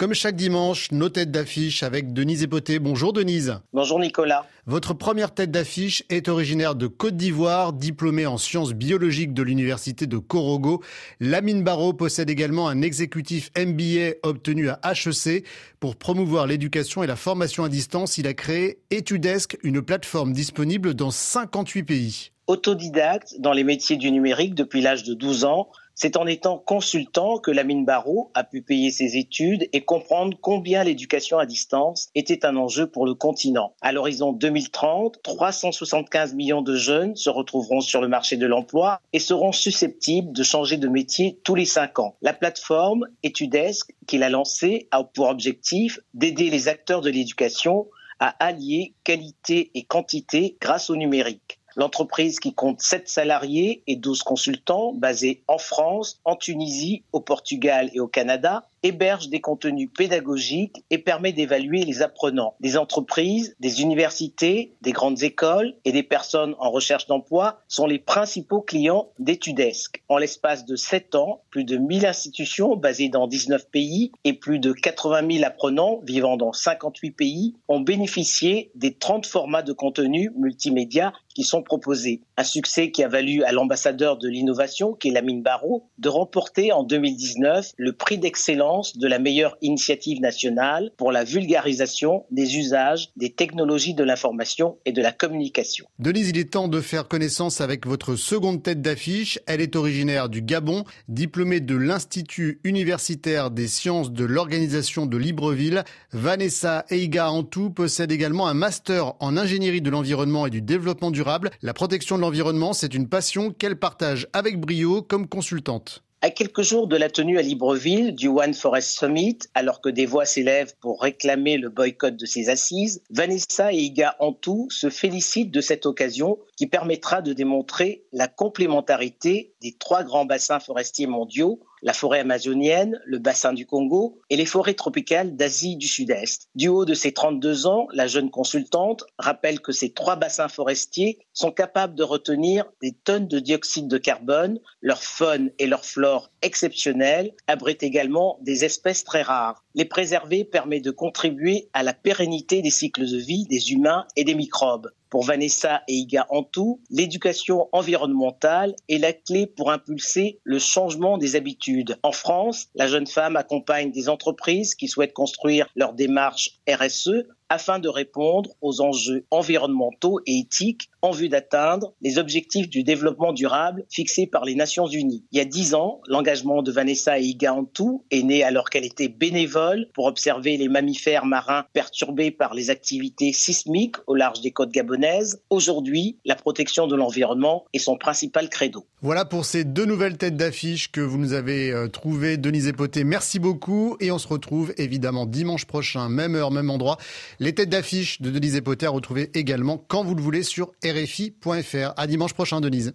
Comme chaque dimanche, nos têtes d'affiche avec Denise Epoté. Bonjour Denise. Bonjour Nicolas. Votre première tête d'affiche est originaire de Côte d'Ivoire, diplômée en sciences biologiques de l'université de Corogo. Lamine Barrault possède également un exécutif MBA obtenu à HEC. Pour promouvoir l'éducation et la formation à distance, il a créé Etudesc, une plateforme disponible dans 58 pays. Autodidacte dans les métiers du numérique depuis l'âge de 12 ans, c'est en étant consultant que Lamine Barrault a pu payer ses études et comprendre combien l'éducation à distance était un enjeu pour le continent. À l'horizon 2030, 375 millions de jeunes se retrouveront sur le marché de l'emploi et seront susceptibles de changer de métier tous les cinq ans. La plateforme Etudesc qu'il a lancée a pour objectif d'aider les acteurs de l'éducation à allier qualité et quantité grâce au numérique. L'entreprise qui compte 7 salariés et 12 consultants basés en France, en Tunisie, au Portugal et au Canada héberge des contenus pédagogiques et permet d'évaluer les apprenants. Des entreprises, des universités, des grandes écoles et des personnes en recherche d'emploi sont les principaux clients d'Etudesc. En l'espace de 7 ans, plus de 1000 institutions basées dans 19 pays et plus de 80 000 apprenants vivant dans 58 pays ont bénéficié des 30 formats de contenu multimédia qui sont proposés. Un succès qui a valu à l'ambassadeur de l'innovation, qui est Lamine Barrault, de remporter en 2019 le prix d'excellence de la meilleure initiative nationale pour la vulgarisation des usages des technologies de l'information et de la communication. Denise, il est temps de faire connaissance avec votre seconde tête d'affiche. Elle est originaire du Gabon, diplômée de l'Institut universitaire des sciences de l'organisation de Libreville. Vanessa Eiga Antou possède également un master en ingénierie de l'environnement et du développement durable. La protection de l'environnement, c'est une passion qu'elle partage avec brio comme consultante. À quelques jours de la tenue à Libreville du One Forest Summit, alors que des voix s'élèvent pour réclamer le boycott de ces assises, Vanessa et Iga Antou se félicitent de cette occasion qui permettra de démontrer la complémentarité des trois grands bassins forestiers mondiaux la forêt amazonienne, le bassin du Congo et les forêts tropicales d'Asie du Sud-Est. Du haut de ses 32 ans, la jeune consultante rappelle que ces trois bassins forestiers sont capables de retenir des tonnes de dioxyde de carbone. Leur faune et leur flore exceptionnelles abritent également des espèces très rares. Les préserver permet de contribuer à la pérennité des cycles de vie des humains et des microbes. Pour Vanessa et Iga Antou, l'éducation environnementale est la clé pour impulser le changement des habitudes. En France, la jeune femme accompagne des entreprises qui souhaitent construire leur démarche RSE afin de répondre aux enjeux environnementaux et éthiques en vue d'atteindre les objectifs du développement durable fixés par les Nations Unies. Il y a dix ans, l'engagement de Vanessa et Iga Antou est né alors qu'elle était bénévole pour observer les mammifères marins perturbés par les activités sismiques au large des côtes gabonaises. Aujourd'hui, la protection de l'environnement est son principal credo. Voilà pour ces deux nouvelles têtes d'affiche que vous nous avez euh, trouvées, Denise Epoté. Merci beaucoup et on se retrouve évidemment dimanche prochain, même heure, même endroit. Les têtes d'affiche de Denise Epoté à retrouver également quand vous le voulez sur rfi.fr. À dimanche prochain, Denise.